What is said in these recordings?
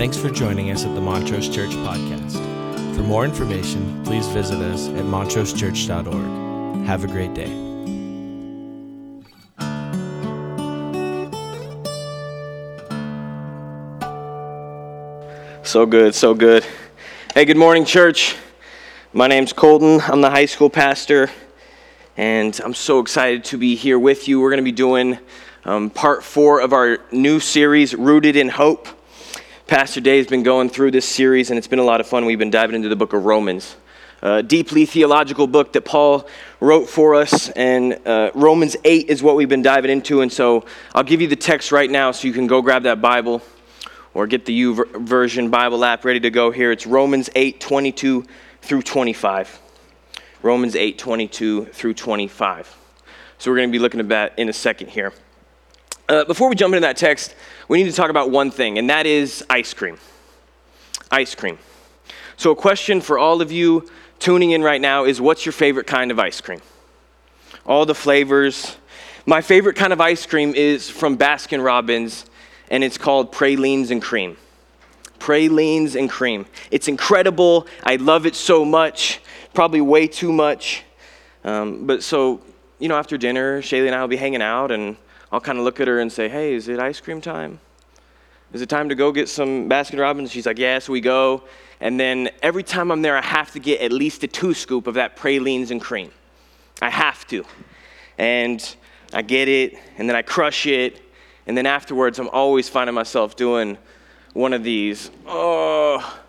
Thanks for joining us at the Montrose Church Podcast. For more information, please visit us at montrosechurch.org. Have a great day. So good, so good. Hey, good morning, church. My name's Colton. I'm the high school pastor, and I'm so excited to be here with you. We're going to be doing um, part four of our new series, Rooted in Hope. Pastor Dave's been going through this series, and it's been a lot of fun. We've been diving into the book of Romans, a deeply theological book that Paul wrote for us, and uh, Romans 8 is what we've been diving into. And so I'll give you the text right now so you can go grab that Bible or get the U version Bible app ready to go here. It's Romans 8 22 through 25. Romans 8 22 through 25. So we're going to be looking at that in a second here. Uh, before we jump into that text, we need to talk about one thing, and that is ice cream. Ice cream. So, a question for all of you tuning in right now is what's your favorite kind of ice cream? All the flavors. My favorite kind of ice cream is from Baskin Robbins, and it's called Pralines and Cream. Pralines and Cream. It's incredible. I love it so much, probably way too much. Um, but so, you know, after dinner, Shaylee and I will be hanging out, and I'll kind of look at her and say, Hey, is it ice cream time? Is it time to go get some Baskin Robbins? She's like, Yes, we go. And then every time I'm there, I have to get at least a two scoop of that pralines and cream. I have to. And I get it, and then I crush it, and then afterwards, I'm always finding myself doing one of these, oh,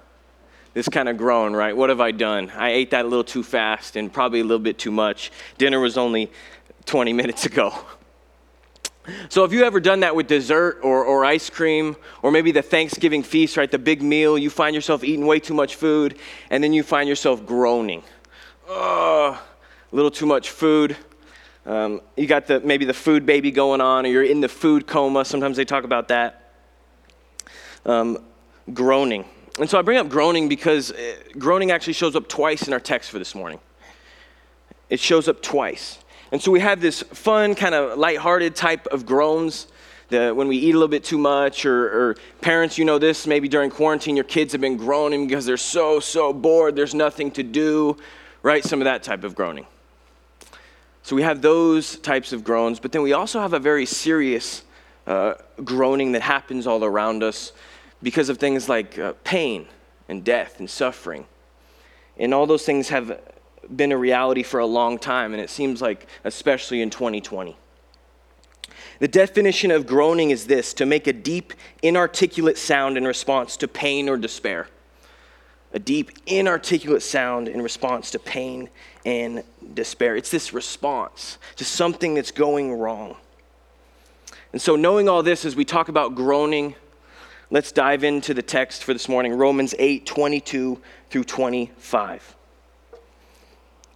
this kind of groan, right? What have I done? I ate that a little too fast and probably a little bit too much. Dinner was only 20 minutes ago. So, have you ever done that with dessert or, or ice cream, or maybe the Thanksgiving feast, right? The big meal, you find yourself eating way too much food, and then you find yourself groaning. Oh, a little too much food. Um, you got the, maybe the food baby going on, or you're in the food coma. Sometimes they talk about that. Um, groaning. And so I bring up groaning because uh, groaning actually shows up twice in our text for this morning. It shows up twice. And so we have this fun, kind of lighthearted type of groans. The, when we eat a little bit too much, or, or, parents, you know this, maybe during quarantine, your kids have been groaning because they're so, so bored, there's nothing to do, right? Some of that type of groaning. So we have those types of groans, but then we also have a very serious uh, groaning that happens all around us because of things like uh, pain and death and suffering. And all those things have been a reality for a long time, and it seems like, especially in 2020. The definition of groaning is this to make a deep, inarticulate sound in response to pain or despair. A deep, inarticulate sound in response to pain and despair. It's this response to something that's going wrong. And so, knowing all this as we talk about groaning, let's dive into the text for this morning Romans 8 22 through 25.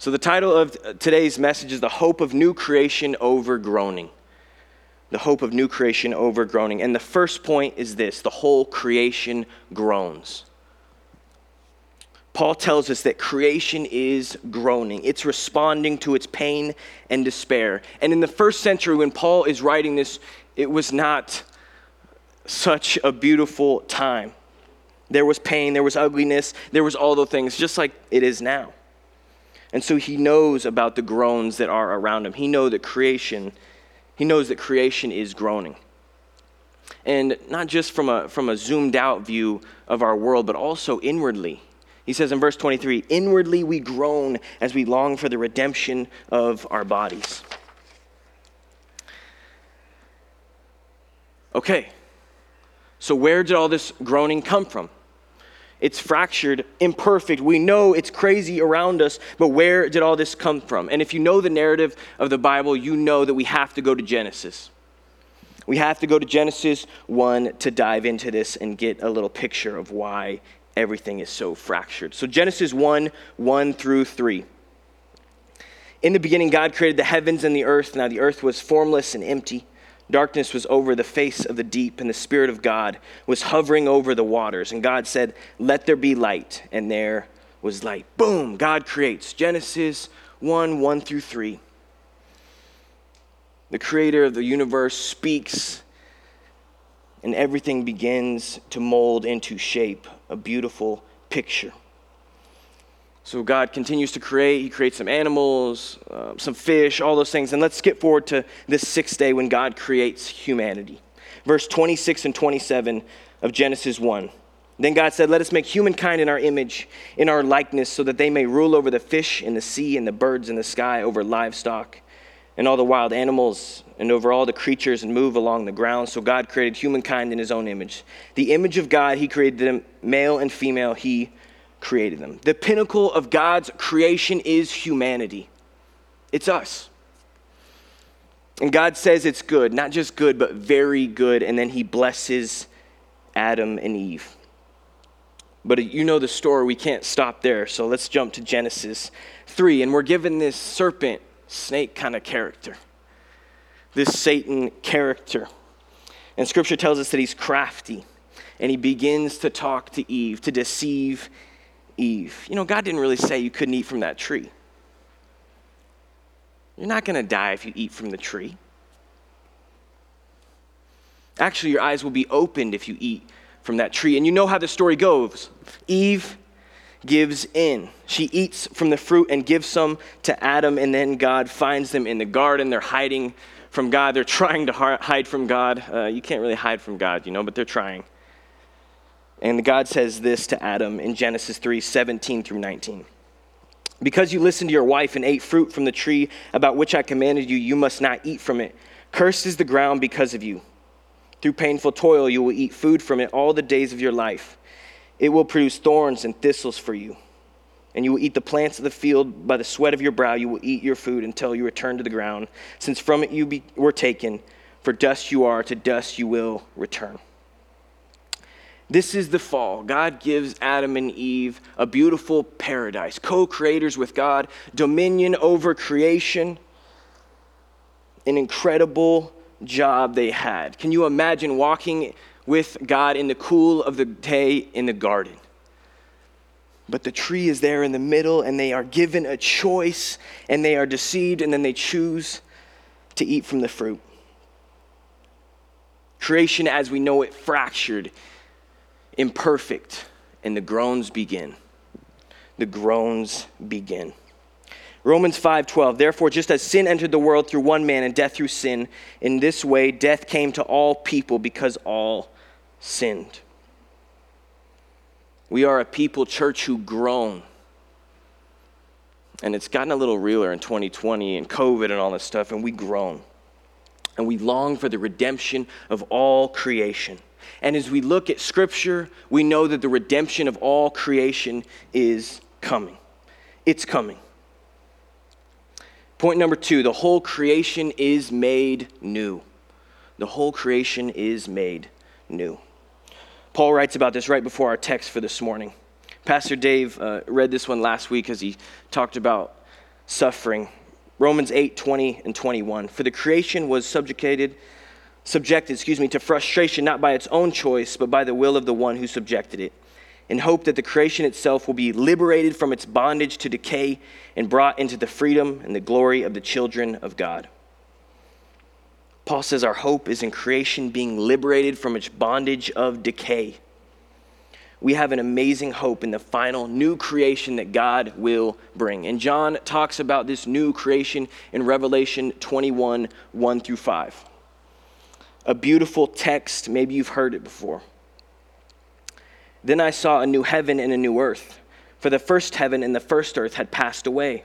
So, the title of today's message is The Hope of New Creation Over Groaning. The hope of new creation over groaning. And the first point is this the whole creation groans. Paul tells us that creation is groaning. It's responding to its pain and despair. And in the first century, when Paul is writing this, it was not such a beautiful time. There was pain, there was ugliness, there was all those things, just like it is now. And so he knows about the groans that are around him. He knows that creation, he knows that creation is groaning. And not just from a, from a zoomed out view of our world, but also inwardly. He says in verse 23 Inwardly we groan as we long for the redemption of our bodies. Okay, so where did all this groaning come from? It's fractured, imperfect. We know it's crazy around us, but where did all this come from? And if you know the narrative of the Bible, you know that we have to go to Genesis. We have to go to Genesis 1 to dive into this and get a little picture of why everything is so fractured. So, Genesis 1 1 through 3. In the beginning, God created the heavens and the earth. Now, the earth was formless and empty. Darkness was over the face of the deep, and the Spirit of God was hovering over the waters. And God said, Let there be light. And there was light. Boom, God creates. Genesis 1 1 through 3. The creator of the universe speaks, and everything begins to mold into shape, a beautiful picture. So God continues to create. He creates some animals, uh, some fish, all those things. And let's skip forward to this sixth day when God creates humanity. Verse 26 and 27 of Genesis 1. Then God said, Let us make humankind in our image, in our likeness, so that they may rule over the fish in the sea and the birds in the sky, over livestock and all the wild animals, and over all the creatures and move along the ground. So God created humankind in his own image. The image of God, he created them, male and female, he created them. The pinnacle of God's creation is humanity, it's us. And God says it's good, not just good, but very good. And then he blesses Adam and Eve. But you know the story, we can't stop there. So let's jump to Genesis 3. And we're given this serpent, snake kind of character, this Satan character. And scripture tells us that he's crafty and he begins to talk to Eve, to deceive Eve. You know, God didn't really say you couldn't eat from that tree. You're not going to die if you eat from the tree. Actually, your eyes will be opened if you eat from that tree. And you know how the story goes Eve gives in. She eats from the fruit and gives some to Adam, and then God finds them in the garden. They're hiding from God. They're trying to hide from God. Uh, you can't really hide from God, you know, but they're trying. And God says this to Adam in Genesis 3 17 through 19. Because you listened to your wife and ate fruit from the tree about which I commanded you, you must not eat from it. Cursed is the ground because of you. Through painful toil, you will eat food from it all the days of your life. It will produce thorns and thistles for you. And you will eat the plants of the field. By the sweat of your brow, you will eat your food until you return to the ground, since from it you be, were taken. For dust you are, to dust you will return. This is the fall. God gives Adam and Eve a beautiful paradise, co creators with God, dominion over creation, an incredible job they had. Can you imagine walking with God in the cool of the day in the garden? But the tree is there in the middle, and they are given a choice, and they are deceived, and then they choose to eat from the fruit. Creation as we know it fractured imperfect, and the groans begin. The groans begin. Romans 5:12 Therefore just as sin entered the world through one man and death through sin in this way death came to all people because all sinned. We are a people church who groan. And it's gotten a little realer in 2020 and COVID and all this stuff and we groan. And we long for the redemption of all creation. And as we look at Scripture, we know that the redemption of all creation is coming. It's coming. Point number two the whole creation is made new. The whole creation is made new. Paul writes about this right before our text for this morning. Pastor Dave uh, read this one last week as he talked about suffering. Romans 8 20 and 21. For the creation was subjugated subjected, excuse me, to frustration not by its own choice, but by the will of the one who subjected it, in hope that the creation itself will be liberated from its bondage to decay and brought into the freedom and the glory of the children of God. Paul says our hope is in creation being liberated from its bondage of decay. We have an amazing hope in the final new creation that God will bring. And John talks about this new creation in Revelation 21 1 through 5 a beautiful text. Maybe you've heard it before. Then I saw a new heaven and a new earth, for the first heaven and the first earth had passed away,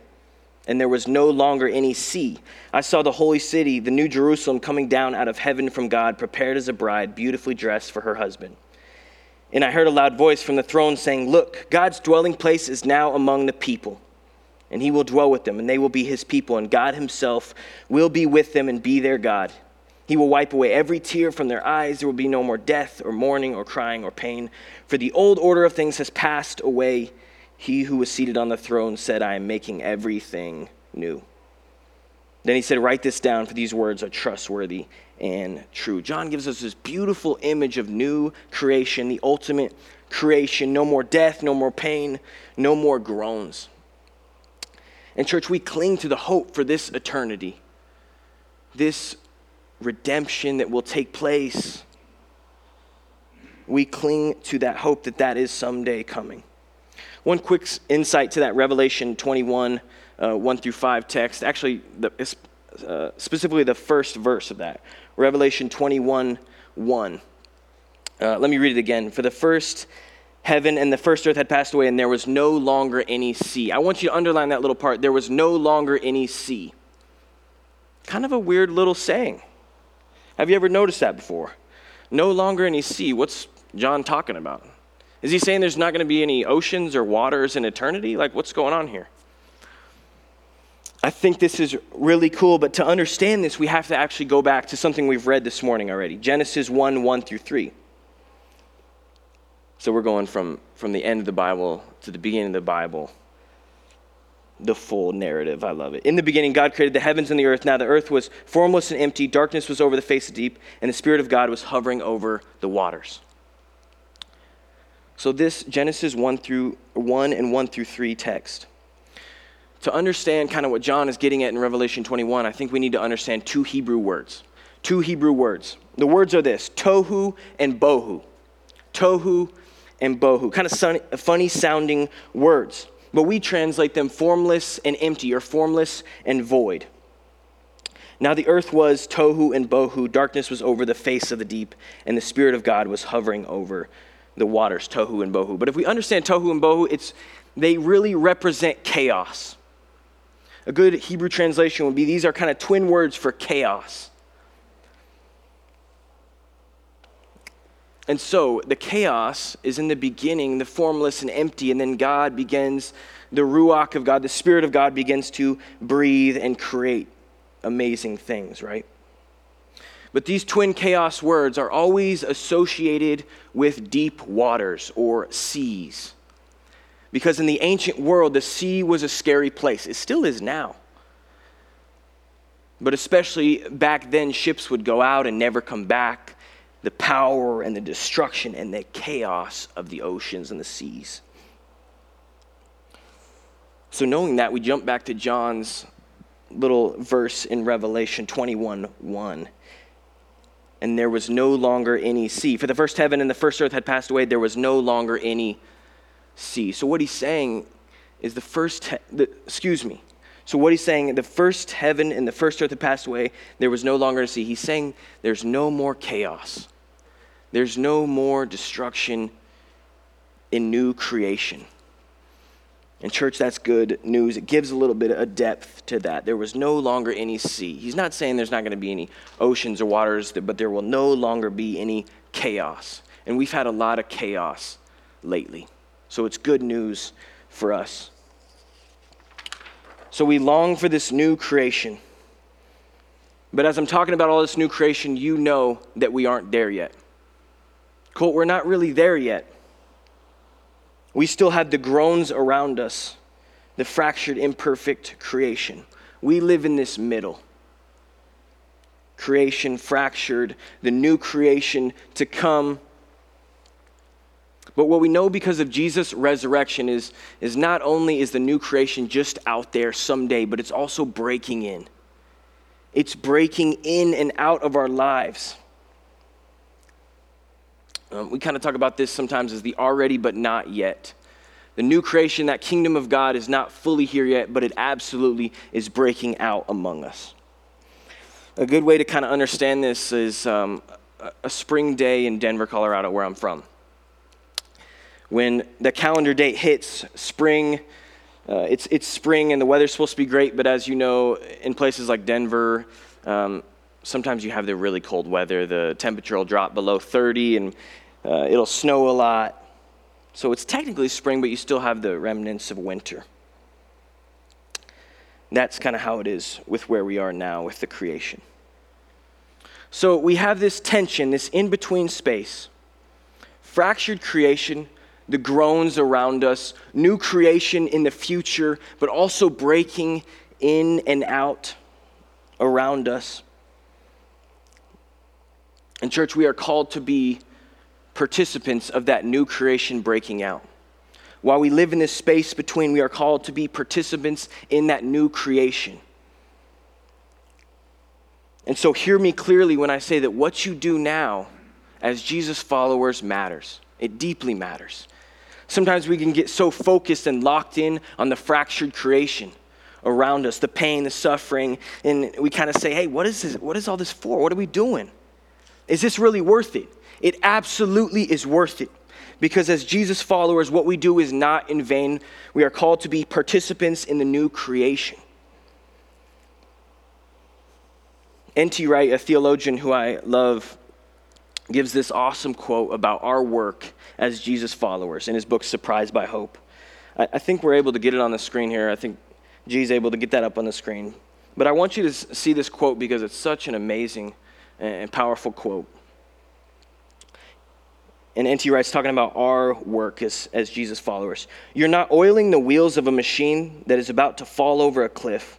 and there was no longer any sea. I saw the holy city, the new Jerusalem, coming down out of heaven from God, prepared as a bride, beautifully dressed for her husband. And I heard a loud voice from the throne saying, Look, God's dwelling place is now among the people, and he will dwell with them, and they will be his people, and God himself will be with them and be their God He will wipe away every tear from their eyes. There will be no more death or mourning or crying or pain, for the old order of things has passed away. He who was seated on the throne said, I am making everything new. Then he said, Write this down, for these words are trustworthy and true. John gives us this beautiful image of new creation, the ultimate creation. No more death, no more pain, no more groans. And, church, we cling to the hope for this eternity, this redemption that will take place. We cling to that hope that that is someday coming. One quick insight to that Revelation 21, uh, 1 through 5 text, actually, the, uh, specifically the first verse of that. Revelation 21, 1. Uh, let me read it again. For the first heaven and the first earth had passed away, and there was no longer any sea. I want you to underline that little part. There was no longer any sea. Kind of a weird little saying. Have you ever noticed that before? No longer any sea. What's John talking about? Is he saying there's not going to be any oceans or waters in eternity? Like, what's going on here? I think this is really cool, but to understand this, we have to actually go back to something we've read this morning already Genesis 1 1 through 3. So we're going from, from the end of the Bible to the beginning of the Bible the full narrative. I love it. In the beginning, God created the heavens and the earth. Now the earth was formless and empty, darkness was over the face of the deep, and the Spirit of God was hovering over the waters. So this Genesis 1 through 1 and 1 through 3 text. To understand kind of what John is getting at in Revelation 21, I think we need to understand two Hebrew words. Two Hebrew words. The words are this tohu and bohu. Tohu and bohu. Kind of funny sounding words but we translate them formless and empty, or formless and void. Now the earth was tohu and bohu, darkness was over the face of the deep, and the Spirit of God was hovering over the waters, tohu and bohu. But if we understand tohu and bohu, it's, they really represent chaos. A good Hebrew translation would be these are kind of twin words for chaos. And so the chaos is in the beginning, the formless and empty, and then God begins, the Ruach of God, the Spirit of God begins to breathe and create amazing things, right? But these twin chaos words are always associated with deep waters or seas. Because in the ancient world, the sea was a scary place. It still is now. But especially back then, ships would go out and never come back the power and the destruction and the chaos of the oceans and the seas. So, knowing that, we jump back to John's little verse in Revelation 21 1. And there was no longer any sea. For the first heaven and the first earth had passed away, there was no longer any sea. So, what he's saying is the first, he- the, excuse me. So, what he's saying, the first heaven and the first earth had passed away, there was no longer a sea. He's saying there's no more chaos. There's no more destruction in new creation. And, church, that's good news. It gives a little bit of depth to that. There was no longer any sea. He's not saying there's not going to be any oceans or waters, but there will no longer be any chaos. And we've had a lot of chaos lately. So it's good news for us. So we long for this new creation. But as I'm talking about all this new creation, you know that we aren't there yet. Colt, we're not really there yet. We still have the groans around us, the fractured, imperfect creation. We live in this middle. Creation fractured, the new creation to come. But what we know because of Jesus' resurrection is, is not only is the new creation just out there someday, but it's also breaking in. It's breaking in and out of our lives. Um, we kind of talk about this sometimes as the already but not yet. The new creation, that kingdom of God is not fully here yet, but it absolutely is breaking out among us. A good way to kind of understand this is um, a spring day in Denver, Colorado, where I'm from. When the calendar date hits spring, uh, it's, it's spring and the weather's supposed to be great, but as you know, in places like Denver, um, sometimes you have the really cold weather. The temperature will drop below 30 and uh, it'll snow a lot. So it's technically spring, but you still have the remnants of winter. That's kind of how it is with where we are now with the creation. So we have this tension, this in between space. Fractured creation, the groans around us, new creation in the future, but also breaking in and out around us. In church, we are called to be participants of that new creation breaking out. While we live in this space between, we are called to be participants in that new creation. And so, hear me clearly when I say that what you do now as Jesus followers matters. It deeply matters. Sometimes we can get so focused and locked in on the fractured creation around us, the pain, the suffering, and we kind of say, hey, what is this? What is all this for? What are we doing? Is this really worth it? It absolutely is worth it. Because as Jesus followers, what we do is not in vain. We are called to be participants in the new creation. N.T. Wright, a theologian who I love, gives this awesome quote about our work as Jesus followers in his book, Surprised by Hope. I, I think we're able to get it on the screen here. I think G's able to get that up on the screen. But I want you to see this quote because it's such an amazing and powerful quote. And N.T. Wright's talking about our work as, as Jesus followers. You're not oiling the wheels of a machine that is about to fall over a cliff.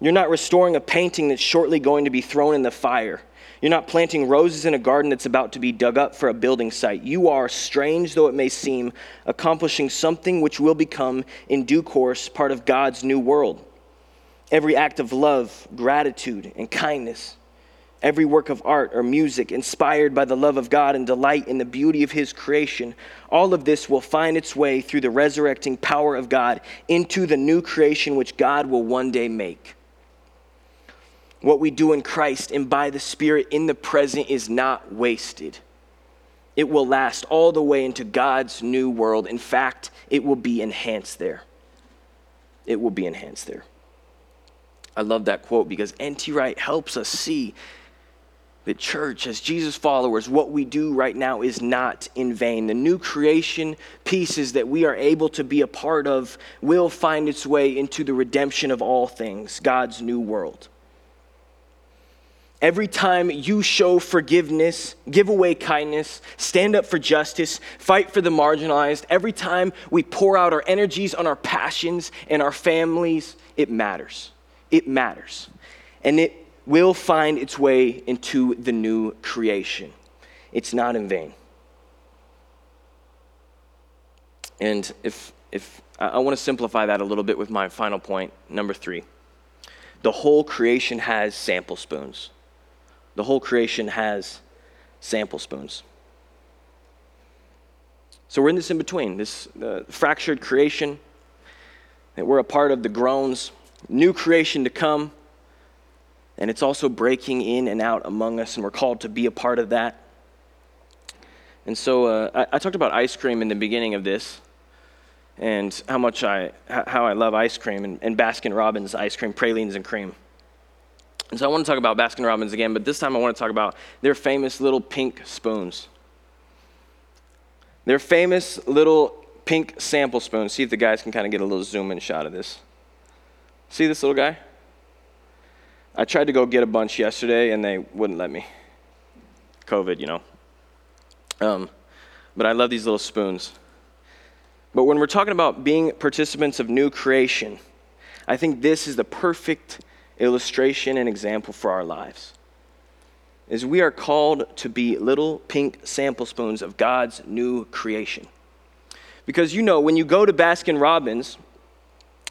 You're not restoring a painting that's shortly going to be thrown in the fire. You're not planting roses in a garden that's about to be dug up for a building site. You are, strange though it may seem, accomplishing something which will become, in due course, part of God's new world. Every act of love, gratitude, and kindness, every work of art or music inspired by the love of God and delight in the beauty of His creation, all of this will find its way through the resurrecting power of God into the new creation which God will one day make. What we do in Christ and by the Spirit in the present is not wasted. It will last all the way into God's new world. In fact, it will be enhanced there. It will be enhanced there. I love that quote because N.T. Wright helps us see that, church, as Jesus followers, what we do right now is not in vain. The new creation pieces that we are able to be a part of will find its way into the redemption of all things, God's new world. Every time you show forgiveness, give away kindness, stand up for justice, fight for the marginalized, every time we pour out our energies on our passions and our families, it matters. It matters. And it will find its way into the new creation. It's not in vain. And if, if I want to simplify that a little bit with my final point, number three. The whole creation has sample spoons. The whole creation has sample spoons. So we're in this in between, this uh, fractured creation, that we're a part of the groans, new creation to come, and it's also breaking in and out among us, and we're called to be a part of that. And so uh, I, I talked about ice cream in the beginning of this, and how much I, how I love ice cream, and, and Baskin Robbins ice cream, pralines and cream. And so I want to talk about Baskin Robbins again, but this time I want to talk about their famous little pink spoons. Their famous little pink sample spoons. See if the guys can kind of get a little zoom in shot of this. See this little guy? I tried to go get a bunch yesterday and they wouldn't let me. COVID, you know. Um, but I love these little spoons. But when we're talking about being participants of new creation, I think this is the perfect illustration and example for our lives is we are called to be little pink sample spoons of God's new creation. Because you know, when you go to Baskin Robbins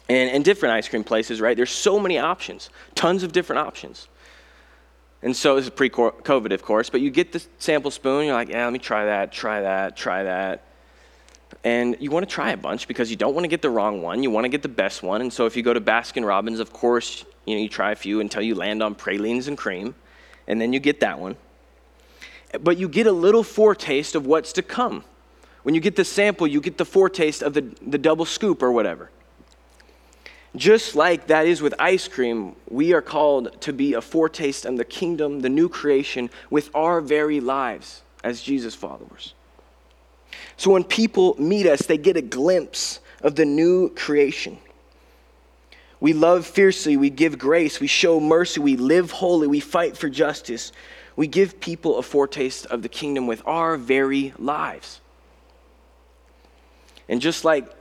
and, and different ice cream places, right, there's so many options, tons of different options. And so this is pre COVID, of course, but you get the sample spoon, you're like, yeah, let me try that, try that, try that. And you want to try a bunch because you don't want to get the wrong one. You want to get the best one. And so if you go to Baskin Robbins, of course, you know, you try a few until you land on pralines and cream, and then you get that one. But you get a little foretaste of what's to come. When you get the sample, you get the foretaste of the, the double scoop or whatever. Just like that is with ice cream, we are called to be a foretaste of the kingdom, the new creation, with our very lives as Jesus followers. So when people meet us, they get a glimpse of the new creation. We love fiercely, we give grace, we show mercy, we live holy, we fight for justice. We give people a foretaste of the kingdom with our very lives. And just like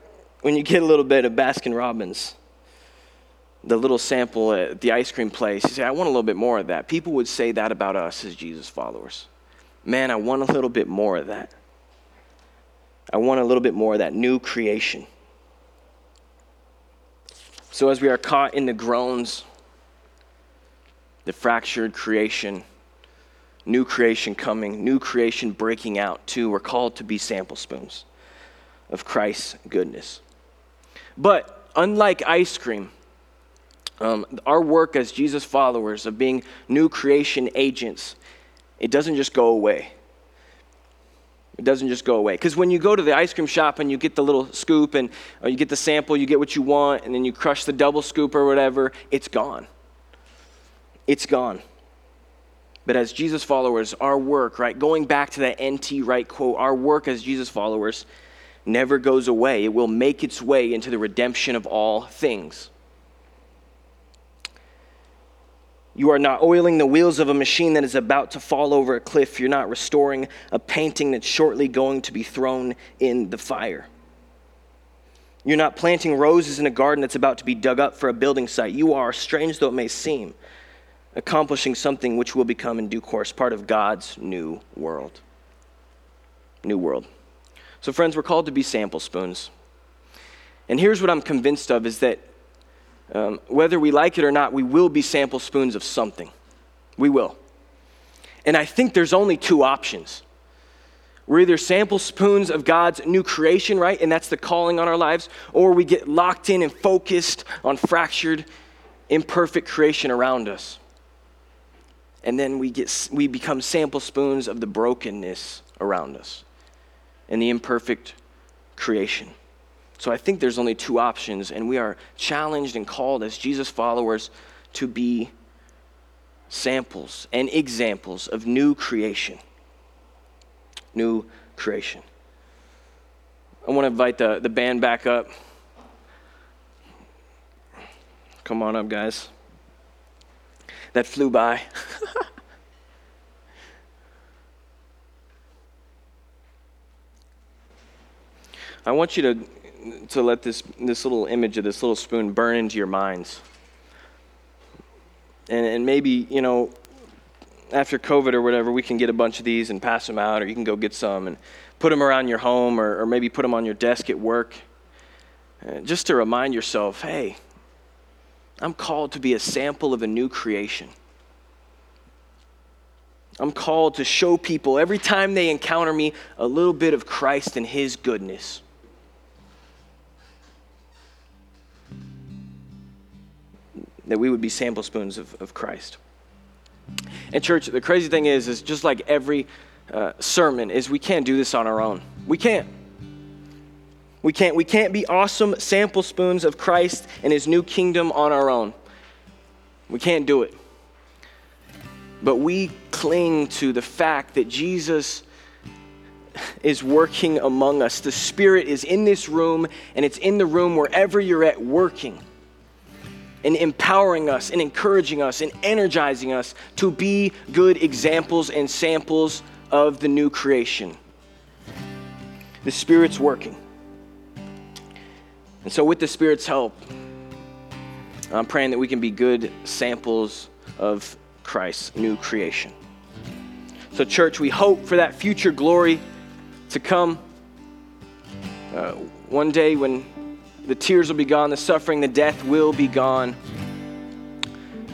when you get a little bit of Baskin Robbins, the little sample at the ice cream place, you say, I want a little bit more of that. People would say that about us as Jesus followers. Man, I want a little bit more of that. I want a little bit more of that new creation. So, as we are caught in the groans, the fractured creation, new creation coming, new creation breaking out, too, we're called to be sample spoons of Christ's goodness. But unlike ice cream, um, our work as Jesus followers of being new creation agents, it doesn't just go away. It doesn't just go away. Because when you go to the ice cream shop and you get the little scoop and you get the sample, you get what you want, and then you crush the double scoop or whatever, it's gone. It's gone. But as Jesus followers, our work, right, going back to that N.T. Wright quote, our work as Jesus followers never goes away. It will make its way into the redemption of all things. You are not oiling the wheels of a machine that is about to fall over a cliff. You're not restoring a painting that's shortly going to be thrown in the fire. You're not planting roses in a garden that's about to be dug up for a building site. You are, strange though it may seem, accomplishing something which will become in due course part of God's new world. New world. So, friends, we're called to be sample spoons. And here's what I'm convinced of is that um, whether we like it or not, we will be sample spoons of something. We will. And I think there's only two options. We're either sample spoons of God's new creation, right? And that's the calling on our lives, or we get locked in and focused on fractured, imperfect creation around us. And then we, get, we become sample spoons of the brokenness around us and the imperfect creation. So I think there's only two options, and we are challenged and called as Jesus followers to be samples and examples of new creation. New creation. I want to invite the, the band back up. Come on up, guys. That flew by. I want you to to let this, this little image of this little spoon burn into your minds. And, and maybe, you know, after COVID or whatever, we can get a bunch of these and pass them out, or you can go get some and put them around your home, or, or maybe put them on your desk at work. Uh, just to remind yourself hey, I'm called to be a sample of a new creation. I'm called to show people every time they encounter me a little bit of Christ and His goodness. That we would be sample spoons of, of Christ. And church, the crazy thing is, is just like every uh, sermon, is we can't do this on our own. We can't. We can't. We can't be awesome sample spoons of Christ and His new kingdom on our own. We can't do it. But we cling to the fact that Jesus is working among us. The Spirit is in this room, and it's in the room wherever you're at working and empowering us and encouraging us and energizing us to be good examples and samples of the new creation. The Spirit's working. And so, with the Spirit's help, I'm praying that we can be good samples of Christ's new creation. So, church, we hope for that future glory to come. Uh, one day when the tears will be gone, the suffering, the death will be gone.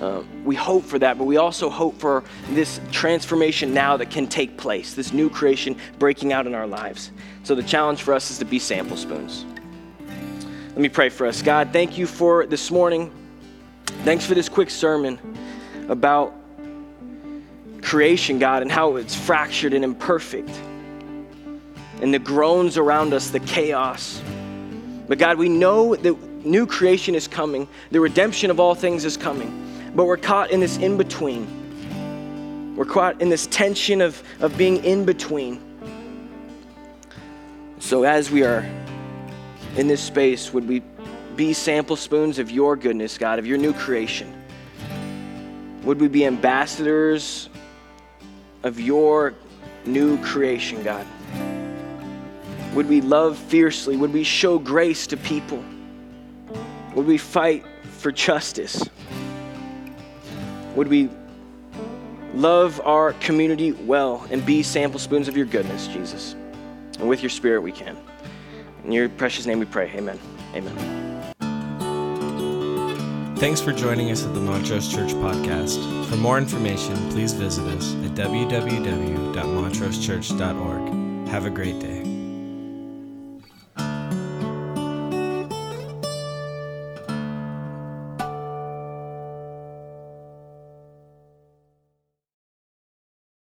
Uh, we hope for that, but we also hope for this transformation now that can take place, this new creation breaking out in our lives. So the challenge for us is to be sample spoons. Let me pray for us. God, thank you for this morning. Thanks for this quick sermon about creation, God, and how it's fractured and imperfect, and the groans around us, the chaos. But God, we know that new creation is coming, the redemption of all things is coming, but we're caught in this in between. We're caught in this tension of, of being in between. So, as we are in this space, would we be sample spoons of your goodness, God, of your new creation? Would we be ambassadors of your new creation, God? Would we love fiercely? Would we show grace to people? Would we fight for justice? Would we love our community well and be sample spoons of your goodness, Jesus? And with your spirit, we can. In your precious name we pray. Amen. Amen. Thanks for joining us at the Montrose Church Podcast. For more information, please visit us at www.montrosechurch.org. Have a great day.